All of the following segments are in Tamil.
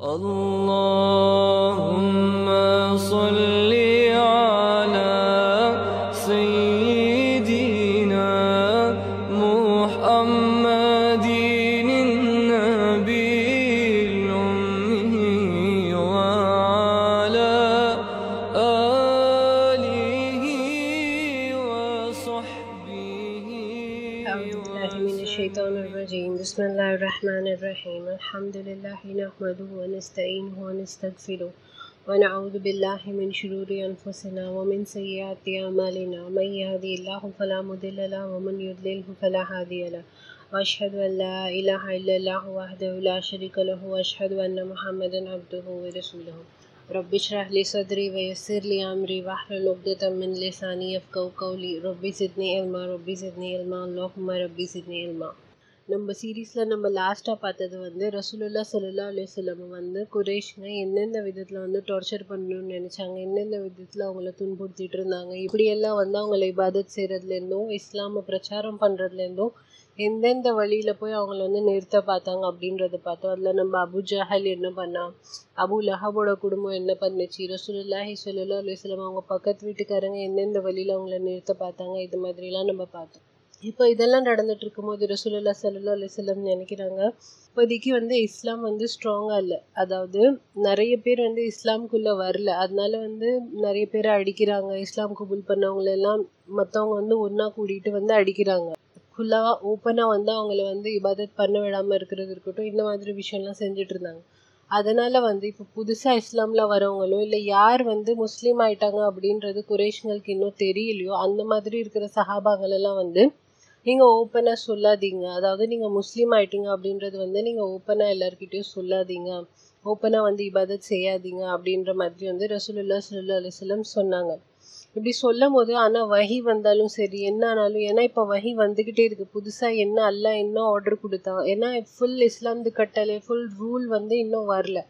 الله الشيطان الرجيم. بسم الله الرحمن الرحيم. الحمد لله نحمده ونستعينه ونستغفره ونعوذ بالله من شرور أنفسنا ومن سيئات أعمالنا. من يهدي الله فلا مضل له ومن يضلله فلا هادي له. وأشهد أن لا إله إلا الله وحده لا شريك له وأشهد أن محمدا عبده ورسوله. رب اشرح لي صدري ويسر لي أمري واحلل عقدة من لساني يفقهوا قولي ربي زدني علما ربي زدني علما اللهم ربي زدني علما நம்ம சீரீஸில் நம்ம லாஸ்ட்டாக பார்த்தது வந்து ரசூலுல்லா சல்லா அலிஸ்லம் வந்து குரேஷ்ங்க எந்தெந்த விதத்தில் வந்து டார்ச்சர் பண்ணணும்னு நினச்சாங்க எந்தெந்த விதத்தில் அவங்கள துன்புறுத்திட்டு இருந்தாங்க இப்படியெல்லாம் வந்து அவங்கள இபாதத் செய்கிறதுலேருந்தும் இஸ்லாமை பிரச்சாரம் பண்ணுறதுலேருந்தும் எந்தெந்த வழியில் போய் அவங்கள வந்து நிறுத்த பார்த்தாங்க அப்படின்றத பார்த்தோம். அதில் நம்ம அபு ஜஹல் என்ன பண்ணா அபு லஹபோட குடும்பம் என்ன பண்ணுச்சு ரசூலுல்லாஹி சொல்லல்லா அலுவலம் அவங்க பக்கத்து வீட்டுக்காரங்க எந்தெந்த வழியில் அவங்கள நிறுத்த பார்த்தாங்க இது மாதிரிலாம் நம்ம பார்த்தோம். இப்போ இதெல்லாம் நடந்துட்டு இருக்கும்போது ரசூலுல்லா சல்லா அலிஸ்லாம் நினைக்கிறாங்க இப்போதைக்கு வந்து இஸ்லாம் வந்து ஸ்ட்ராங்காக இல்லை. அதாவது நிறைய பேர் வந்து இஸ்லாம்குள்ளே வரல. அதனால வந்து நிறைய பேரை அடிக்கிறாங்க இஸ்லாம் குபுல் பண்ணவங்களெல்லாம் மற்றவங்க வந்து ஒன்றா கூட்டிகிட்டு வந்து அடிக்கிறாங்க. ஃபுல்லாக ஓப்பனாக வந்து அவங்கள வந்து இபாதத் பண்ண விடாமல் இருக்கிறது இருக்கட்டும் இந்த மாதிரி விஷயம்லாம் செஞ்சுட்டு இருந்தாங்க. அதனால் வந்து இப்போ புதுசாக இஸ்லாமில் வரவங்களோ இல்லை யார் வந்து முஸ்லீம் ஆயிட்டாங்க அப்படின்றது குரேஷ்களுக்கு இன்னும் தெரியலையோ அந்த மாதிரி இருக்கிற சஹாபாங்களெல்லாம் வந்து நீங்கள் ஓப்பனாக சொல்லாதீங்க. அதாவது நீங்கள் முஸ்லீம் ஆயிட்டீங்க அப்படின்றது வந்து நீங்கள் ஓப்பனாக எல்லாருக்கிட்டையும் சொல்லாதீங்க. ஓப்பனாக வந்து இபாதத் செய்யாதீங்க அப்படின்ற மாதிரி வந்து ரசூலுல்லா சல்லா அலிஸ்லம் சொன்னாங்க. இப்படி சொல்லும் போது ஆனால் வகி வந்தாலும் சரி என்ன ஆனாலும் ஏன்னா இப்போ வஹி வந்துக்கிட்டே இருக்கு. புதுசாக என்ன அல்ல என்ன ஆர்டர் கொடுத்தா ஏன்னா ஃபுல் இஸ்லாம்து கட்டளை ஃபுல் ரூல் வந்து இன்னும் வரல.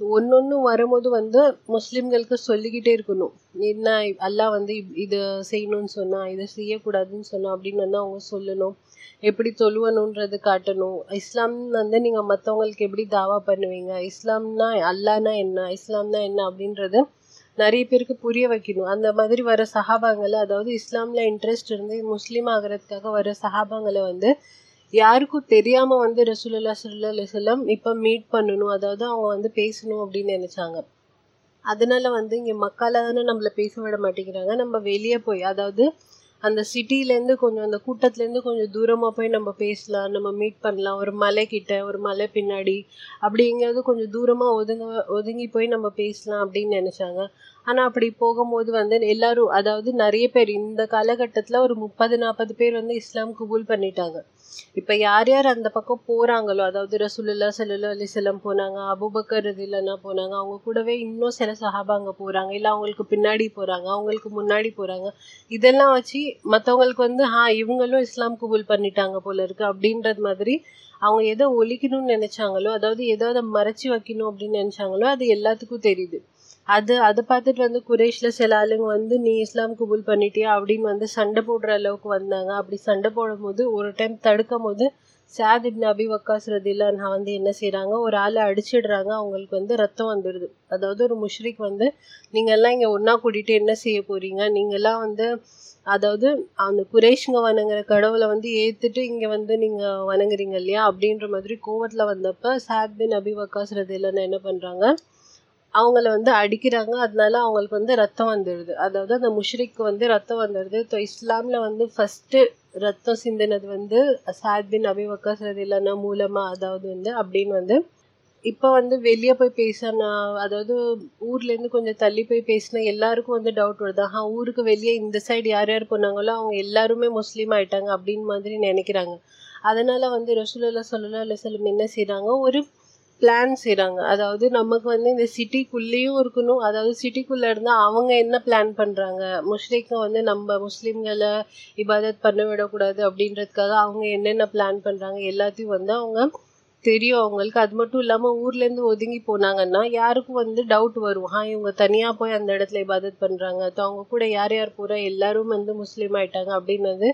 ஒன்னொன்று வரும்போது வந்து முஸ்லீம்களுக்கு சொல்லிக்கிட்டே இருக்கணும். என்ன அல்லாஹ் வந்து இதை செய்யணும்னு சொன்னா இதை செய்யக்கூடாதுன்னு சொன்னா அப்படின்னு வந்து அவங்க சொல்லணும். எப்படி தொழுவணுன்றது காட்டணும். இஸ்லாம் வந்து நீங்கள் மற்றவங்களுக்கு எப்படி தாவா பண்ணுவீங்க? இஸ்லாம்னா அல்லானா என்ன? இஸ்லாம்னா என்ன? அப்படின்றது நிறைய பேருக்கு புரிய வைக்கணும். அந்த மாதிரி வர சஹாபாங்களை அதாவது இஸ்லாமில் இன்ட்ரெஸ்ட் இருந்து முஸ்லீம் ஆகிறதுக்காக வர சஹாபாங்களை வந்து யாருக்கும் தெரியாமல் வந்து ரசூலுல்லா சுல்லா செல்லம் இப்போ மீட் பண்ணணும். அதாவது அவங்க வந்து பேசணும் அப்படின்னு நினச்சாங்க. அதனால வந்து இங்கே மக்கால தானே நம்மளை பேச விட மாட்டேங்கிறாங்க. நம்ம வெளியே போய் அதாவது அந்த சிட்டிலேருந்து கொஞ்சம் அந்த கூட்டத்துலேருந்து கொஞ்சம் தூரமாக போய் நம்ம பேசலாம் நம்ம மீட் பண்ணலாம். ஒரு மலை கிட்ட ஒரு மலை பின்னாடி அப்படி எங்கேயாவது கொஞ்சம் தூரமாக ஒதுங்க ஒதுங்கி போய் நம்ம பேசலாம் அப்படின்னு நினச்சாங்க. ஆனால் அப்படி போகும்போது வந்து எல்லாரும் அதாவது நிறைய பேர் இந்த காலகட்டத்தில் ஒரு முப்பது நாற்பது பேர் வந்து இஸ்லாம் கபூல் பண்ணிட்டாங்க. இப்போ யார் யார் அந்த பக்கம் போகிறாங்களோ அதாவது ரசூலுல்லா சல்லா அலிசல்லாம் போனாங்க அபுபக்கர் இல்லைன்னா போனாங்க அவங்க கூடவே இன்னும் சில சஹாபாங்க போகிறாங்க இல்லை அவங்களுக்கு பின்னாடி போகிறாங்க அவங்களுக்கு முன்னாடி போகிறாங்க இதெல்லாம் வச்சு மற்றவங்களுக்கு வந்து ஹா இவங்களும் இஸ்லாம் குபூல் பண்ணிட்டாங்க போல இருக்கு அப்படின்றது மாதிரி அவங்க எதை ஒழிக்கணும்னு நினைச்சாங்களோ அதாவது எதாவது மறைச்சி வைக்கணும் அப்படின்னு நினைச்சாங்களோ அது எல்லாத்துக்கும் தெரியுது. அது அதை பார்த்துட்டு வந்து குரேஷில் சில ஆளுங்க வந்து நீ இஸ்லாம் குபூல் பண்ணிட்டியா? அப்படின்னு வந்து சண்டை போடுற அளவுக்கு வந்தாங்க. அப்படி சண்டை போடும் போது ஒரு டைம் தடுக்கும் போது சாத் இப்னு அபி வக்காஸ் ரதில்லான்ஹா வந்து என்ன செய்கிறாங்க ஒரு ஆளை அடிச்சிடுறாங்க. அவங்களுக்கு வந்து ரத்தம் வந்துடுது. அதாவது ஒரு முஷ்ரிக் வந்து நீங்கள்லாம் இங்கே ஒன்றா கூட்டிகிட்டு என்ன செய்ய போகிறீங்க நீங்கள்லாம் வந்து அதாவது அந்த குரேஷுங்க வணங்குற கடவுளை வந்து ஏற்றுட்டு இங்கே வந்து நீங்கள் வணங்குறீங்க இல்லையா? அப்படின்ற மாதிரி கோவத்தில் வந்தப்போ சாத் பின் அபி வக்காஸ் ரதில்லான்னு என்ன பண்ணுறாங்க அவங்கள வந்து அடிக்கிறாங்க. அதனால அவங்களுக்கு வந்து ரத்தம் வந்துடுது. அதாவது அந்த முஷ்ரிக்கு வந்து ரத்தம் வந்துடுது. ஸோ இஸ்லாமில் வந்து ஃபஸ்ட்டு ரத்தம் சிந்தினது வந்து சாத் பின் அபி வக்காஸ் இல்லைன்னா மூலமாக அதாவது வந்து அப்படின்னு வந்து இப்போ வந்து வெளியே போய் பேசினா அதாவது ஊர்லேருந்து கொஞ்சம் தள்ளி போய் பேசினா எல்லாருக்கும் வந்து டவுட் வருது. ஆஹா ஊருக்கு வெளியே இந்த சைடு யார் யார் போனாங்களோ அவங்க எல்லாருமே முஸ்லீம் ஆயிட்டாங்க அப்படின்னு மாதிரி நினைக்கிறாங்க. அதனால் வந்து ரசூலல்லா சொல்லலா அலுவலம் என்ன செய்கிறாங்க ஒரு பிளான் செய்கிறாங்க அதாவது நமக்கு வந்து இந்த சிட்டிக்குள்ளேயும் இருக்கணும். அதாவது சிட்டிக்குள்ளே இருந்தால் அவங்க என்ன பிளான் பண்ணுறாங்க முஸ்லீக்கை வந்து நம்ம முஸ்லீம்களை இபாதத் பண்ண விடக்கூடாது அப்படின்றதுக்காக அவங்க என்னென்ன பிளான் பண்ணுறாங்க எல்லாத்தையும் வந்து அவங்க தெரியும் அவங்களுக்கு. அது மட்டும் இல்லாமல் ஊர்லேருந்து ஒதுங்கி போனாங்கன்னா யாருக்கும் வந்து டவுட் வரும். ஹா இவங்க தனியாக போய் அந்த இடத்துல இபாதத் பண்ணுறாங்க அவங்க கூட யார் யார் போகிறா எல்லாரும் வந்து முஸ்லீம் ஆயிட்டாங்க அப்படின்னு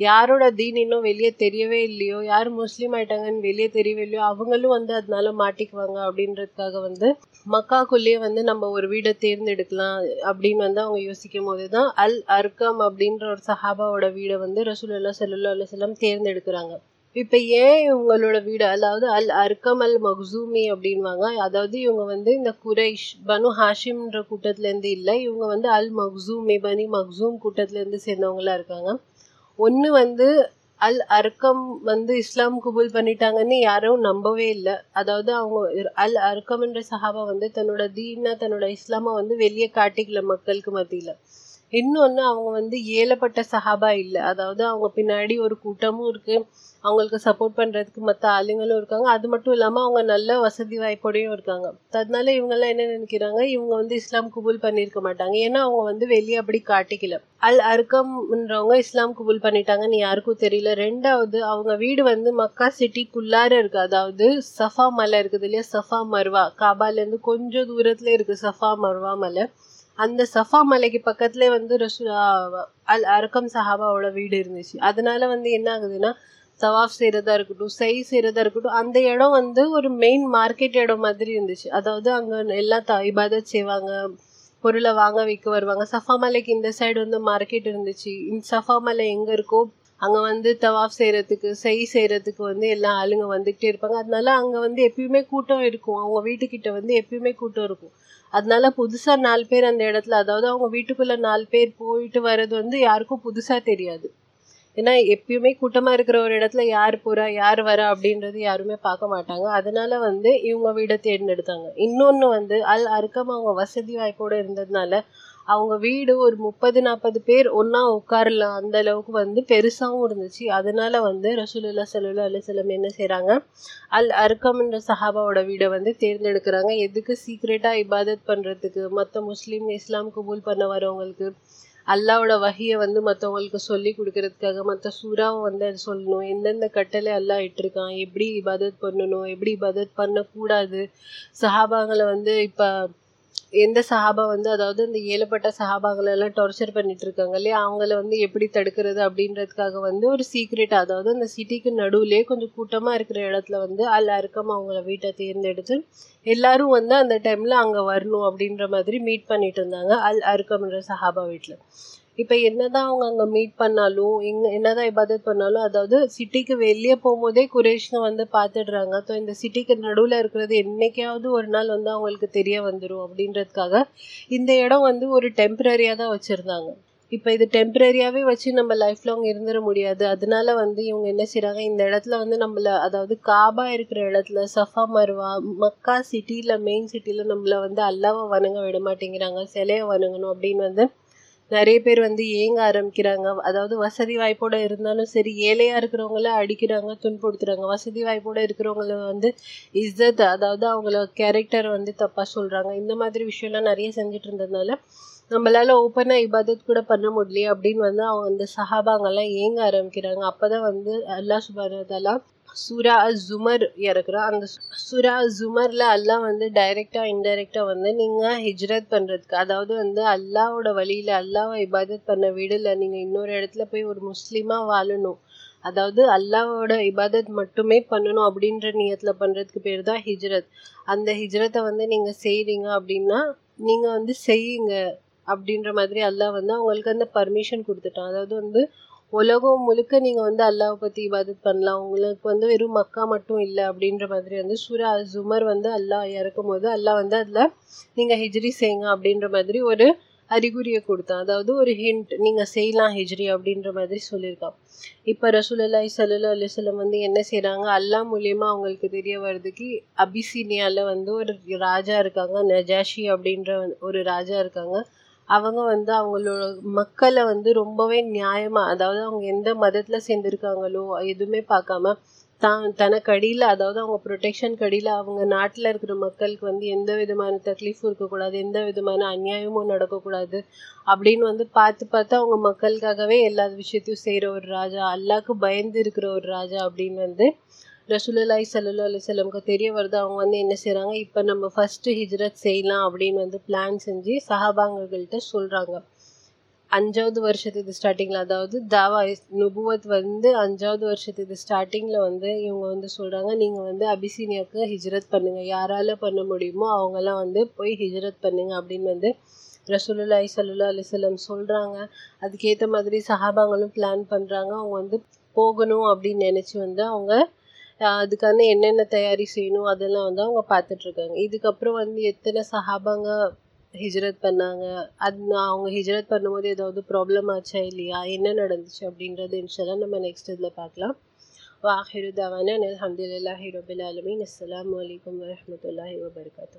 யாரோட தீன் இன்னும் வெளியே தெரியவே இல்லையோ யார் முஸ்லீம் ஆயிட்டாங்கன்னு வெளியே தெரியவே இல்லையோ அவங்களும் வந்து அதனால மாட்டிக்குவாங்க அப்படின்றதுக்காக வந்து மக்காக்குள்ளேயே வந்து நம்ம ஒரு வீடை தேர்ந்தெடுக்கலாம் அப்படின்னு வந்து அவங்க யோசிக்கும் போது தான் அல் அர்க்கம் அப்படின்ற ஒரு சஹாபாவோட வீடை வந்து ரசூலுல்லா அல்ல செல்லம் தேர்ந்தெடுக்கிறாங்க. இப்போ ஏன் இவங்களோட வீடு அதாவது அல் அர்கம் அல் மக்சூமி அப்படின்வாங்க? அதாவது இவங்க வந்து இந்த குரைஷ் பனு ஹாஷிம்ன்ற கூட்டத்துலேருந்து இல்லை இவங்க வந்து அல் மக்சூமி பனி மக்சூம் கூட்டத்துலேருந்து சேர்ந்தவங்களா இருக்காங்க. ஒன்று வந்து அல் அர்க்கம் வந்து இஸ்லாம் குபூல் பண்ணிட்டாங்கன்னு யாரும் நம்பவே இல்லை. அதாவது அவங்க அல் அர்க்கம்ன்ற சஹாபா வந்து தன்னோட தீனா தன்னோட இஸ்லாமை வந்து வெளியே காட்டிக்கல மக்களுக்கு மத்தியில். இன்னொன்று அவங்க வந்து ஏலப்பட்ட சஹாபா இல்லை. அதாவது அவங்க பின்னாடி ஒரு கூட்டமும் இருக்கு. அவங்களுக்கு சப்போர்ட் பண்ணுறதுக்கு மற்ற ஆளுங்களும் இருக்காங்க. அது மட்டும் இல்லாமல் அவங்க நல்ல வசதி வாய்ப்போடையும் இருக்காங்க. அதனால இவங்கெல்லாம் என்ன நினைக்கிறாங்க? இவங்க வந்து இஸ்லாம் குபூல் பண்ணியிருக்க மாட்டாங்க. ஏன்னா அவங்க வந்து வெளியே அப்படி காட்டிக்கல. அல் அர்க்கம்ன்றவங்க இஸ்லாம் குபூல் பண்ணிட்டாங்கன்னு யாருக்கும் தெரியல. ரெண்டாவது அவங்க வீடு வந்து மக்கா சிட்டிக்குள்ளார இருக்கு. அதாவது சஃபா மலை இருக்குது இல்லையா? Safa Marwa. காபாலேருந்து கொஞ்சம் தூரத்தில் இருக்குது சஃபா மர்வா மலை. அந்த சஃபா மலைக்கு பக்கத்துல வந்து ரசூ அல் அரக்கம் சஹாபாவோட வீடு இருந்துச்சு. அதனால வந்து என்ன ஆகுதுன்னா தவாஃப் செய்கிறதா இருக்கட்டும் செய் செய்கிறதா இருக்கட்டும் அந்த இடம் வந்து ஒரு மெயின் மார்க்கெட் இடம் மாதிரி இருந்துச்சு. அதாவது அங்கே எல்லாம் த இபாதத் செய்வாங்க பொருளை வாங்க விற்க வருவாங்க. சஃபா மலைக்கு இந்த சைடு வந்து மார்க்கெட் இருந்துச்சு. இந்த சஃபா மலை எங்கே இருக்கோ அங்கே வந்து தவாஃப் செய்கிறதுக்கு செய் செய்கிறதுக்கு வந்து எல்லா ஆளுங்க வந்துக்கிட்டே இருப்பாங்க. அதனால அங்கே வந்து எப்பயுமே கூட்டம் இருக்கும். அவங்க வீட்டுக்கிட்ட வந்து எப்பயுமே கூட்டம் இருக்கும். அதனால புதுசாக நாலு பேர் அந்த இடத்துல அதாவது அவங்க வீட்டுக்குள்ளே நாலு பேர் போயிட்டு வர்றது வந்து யாருக்கும் புதுசாக தெரியாது. ஏன்னா எப்பயுமே கூட்டமாக இருக்கிற ஒரு இடத்துல யார் போகிறா யார் வரா அப்படின்றது யாருமே பார்க்க மாட்டாங்க. அதனால வந்து இவங்க வீடை தேர்ந்தெடுத்தாங்க. இன்னொன்று வந்து அல் அறுக்கம் அவங்க வசதி வாய்ப்போட இருந்ததுனால அவங்க வீடு ஒரு முப்பது நாற்பது பேர் ஒன்றா உட்காரலாம் அந்த அளவுக்கு வந்து பெருசாகவும் இருந்துச்சு. அதனால வந்து ரசூலுல்லா சல்லா அலுவலம் என்ன செய்கிறாங்க அல் அர்க்கம்ன்ற சஹாபாவோட வீடை வந்து தேர்ந்தெடுக்கிறாங்க. எதுக்கு சீக்ரெட்டாக இபாதத் பண்ணுறதுக்கு மற்ற முஸ்லீம் இஸ்லாம் குபூல் பண்ண வரவங்களுக்கு அல்லாவோட வகையை வந்து மற்றவங்களுக்கு சொல்லி கொடுக்கறதுக்காக மற்ற சூறாவை வந்து அது சொல்லணும். எந்தெந்த கட்டளை அல்லாஹ் இட்டிருக்கான்? எப்படி இபாதத் பண்ணணும்? எப்படி இபாதத் பண்ணக்கூடாது? சஹாபாங்களை வந்து இப்போ எந்த சஹாபா வந்து அதாவது இந்த ஏழப்பட்ட சஹாபாங்களை எல்லாம் டார்ச்சர் பண்ணிட்டு இருக்காங்க இல்லையா? அவங்கள வந்து எப்படி தடுக்கிறது அப்படின்றதுக்காக வந்து ஒரு சீக்ரெட் அதாவது அந்த சிட்டிக்கு நடுவுலேயே கொஞ்சம் கூட்டமா இருக்கிற இடத்துல வந்து அல்ல அறுக்கம் அவங்கள வீட்டை தேர்ந்தெடுத்து எல்லாரும் வந்து அந்த டைம்ல அங்க வரணும் அப்படின்ற மாதிரி மீட் பண்ணிட்டு இருந்தாங்க அல் அறுக்கம்ன்ற சஹாபா வீட்டுல இப்போ என்னதான் அவங்க அங்கே மீட் பண்ணாலும் எங்க என்னதான் இபாதத் பண்ணாலும் அதாவது சிட்டிக்கு வெளியே போகும்போதே குரேஷ்னு வந்து பார்த்துடுறாங்க ஸோ இந்த சிட்டிக்கு நடுவில் இருக்கிறது என்னைக்காவது ஒரு நாள் வந்து அவங்களுக்கு தெரிய வந்துடும் அப்படின்றதுக்காக இந்த இடம் வந்து ஒரு டெம்ப்ரரியாக தான் வச்சுருந்தாங்க. இப்போ இது டெம்ப்ரரியாகவே வச்சு நம்ம லைஃப் லாங் இருந்துட முடியாது. அதனால வந்து இவங்க என்ன செய்கிறாங்க இந்த இடத்துல வந்து நம்மள அதாவது காபா இருக்கிற இடத்துல சஃபா மர்வா மக்கா சிட்டியில் மெயின் சிட்டியில் நம்மள வந்து அல்லாவை வணங்க விட மாட்டேங்கிறாங்க சிலையை வணங்கணும் அப்படின்னு வந்து நிறைய பேர் வந்து ஏங்க ஆரம்பிக்கிறாங்க? அதாவது வசதி வாய்ப்போட இருந்தாலும் சரி ஏழையா இருக்கிறவங்கள அடிக்கிறாங்க துன்புறுத்துறாங்க. வசதி வாய்ப்போட இருக்கிறவங்கள வந்து இஸ்ஸத் அதாவது அவங்கள கேரக்டர் வந்து தப்பா சொல்றாங்க. இந்த மாதிரி விஷயம்லாம் நிறைய செஞ்சுட்டு இருந்ததுனால நம்மளால ஓப்பனாக இபாதத் கூட பண்ண முடியலையே அப்படின்னு வந்து அவங்க அந்த சஹாபாங்கெல்லாம் ஏங்க ஆரம்பிக்கிறாங்க. அப்பதான் வந்து அல்லாஹ் சுபானதெல்லாம் சுரா ஜுமர் இறக்குறோம் அந்த சுரா ஜுமர்ல அல்லாஹ் வந்து டைரக்டா இன்டைரக்டா வந்து நீங்க ஹிஜ்ரத் பண்றதுக்கு அதாவது வந்து அல்லாவோட வழியில அல்லாவை இபாதத் பண்ண விடல நீங்க இன்னொரு இடத்துல போய் ஒரு முஸ்லீமா வாழணும். அதாவது அல்லாவோட இபாதத் மட்டுமே பண்ணணும் அப்படின்ற நியத்துல பண்றதுக்கு பேர் தான் ஹிஜ்ரத் அந்த ஹிஜ்ரத்தை வந்து நீங்க செய்றீங்க அப்படின்னா நீங்க வந்து செய்யுங்க அப்படின்ற மாதிரி அல்லாஹ் வந்து அவங்களுக்கு அந்த பர்மிஷன் கொடுத்துட்டான். அதாவது வந்து உலகம் முழுக்க நீங்கள் வந்து அல்லாவை பற்றி இபாதத் பண்ணலாம். உங்களுக்கு வந்து வெறும் மக்கா மட்டும் இல்லை அப்படின்ற மாதிரி வந்து சூரா ஜுமர் வந்து அல்லாஹ் இறக்கும் போது அல்லாஹ் வந்து அதில் நீங்கள் ஹிஜ்ரி செய்யுங்க அப்படின்ற மாதிரி ஒரு அறிகுறியை கொடுத்தான். அதாவது ஒரு ஹிண்ட் நீங்கள் செய்யலாம் ஹிஜ்ரி அப்படின்ற மாதிரி சொல்லியிருக்கான். இப்போ ரசூலல்லாய் ஸல்லல்லாஹு அலைஹி வந்து என்ன செய்கிறாங்க அல்லாஹ் மூலியமா அவங்களுக்கு தெரிய வர்றதுக்கு அபிசீனியாவில் வந்து ஒரு ராஜா இருக்காங்க. நஜாஷி அப்படின்ற ஒரு ராஜா இருக்காங்க. அவங்க வந்து அவங்களோட மக்களை வந்து ரொம்பவே நியாயமா அதாவது அவங்க எந்த மதத்துல சேர்ந்திருக்காங்களோ எதுவுமே பார்க்காம தான் தனக்கு அடியில் அதாவது அவங்க ப்ரொடெக்ஷன் கடியில் அவங்க நாட்டில் இருக்கிற மக்களுக்கு வந்து எந்த விதமான தக்லீஃபும் இருக்கக்கூடாது எந்த விதமான அநியாயமும் நடக்கக்கூடாது அப்படின்னு வந்து பார்த்து பார்த்து அவங்க மக்களுக்காகவே எல்லா விஷயத்தையும் செய்கிற ஒரு ராஜா அல்லாக்கு பயந்து இருக்கிற ஒரு ராஜா அப்படின்னு வந்து ரசூலுல்லாஹி சல்லா அலைஹி வஸல்லம்க்கு தெரிய வருது அவங்க வந்து என்ன செய்கிறாங்க இப்போ நம்ம ஃபஸ்ட்டு ஹிஜ்ரத் செய்யலாம் அப்படின்னு வந்து பிளான் செஞ்சு சஹாபாங்கள்கிட்ட சொல்கிறாங்க அஞ்சாவது வருஷத்துக்கு ஸ்டார்டிங்கில் அதாவது தாவா நுபுவத் வந்து அஞ்சாவது வருஷத்துக்கு ஸ்டார்டிங்கில் வந்து இவங்க வந்து சொல்கிறாங்க நீங்கள் வந்து அபிசீனியாவுக்கு ஹிஜ்ரத் பண்ணுங்கள் யாரால் பண்ண முடியுமோ அவங்கெல்லாம் வந்து போய் ஹிஜ்ரத் பண்ணுங்க அப்படின்னு வந்து ரசூலுல்லாய் சல்லா அலிசல்லம் சொல்கிறாங்க அதுக்கேற்ற மாதிரி சஹாபாங்களும் பிளான் பண்ணுறாங்க அவங்க வந்து போகணும் அப்படின்னு நினச்சி வந்து அவங்க அதுக்கான என்னென்ன தயாரி செய்யணும் அதெல்லாம் வந்து அவங்க பார்த்துட்ருக்காங்க. இதுக்கப்புறம் வந்து எத்தனை சஹாபாங்க ஹிஜ்ரத் பண்ணாங்க? அது அவங்க ஹிஜ்ரத் பண்ணும்போது ஏதாவது ப்ராப்ளம் ஆச்சா இல்லையா? என்ன நடந்துச்சு அப்படின்றது இன்ஷால்லாம் நம்ம நெக்ஸ்ட் இதில் பார்க்கலாம். வாஹிரு தவானா அலமதுல்லாஹி ரபில் ஆலமின். அஸ்லாம் வலைக்கம் வரமத்துல்லாஹி வபர்காத்து.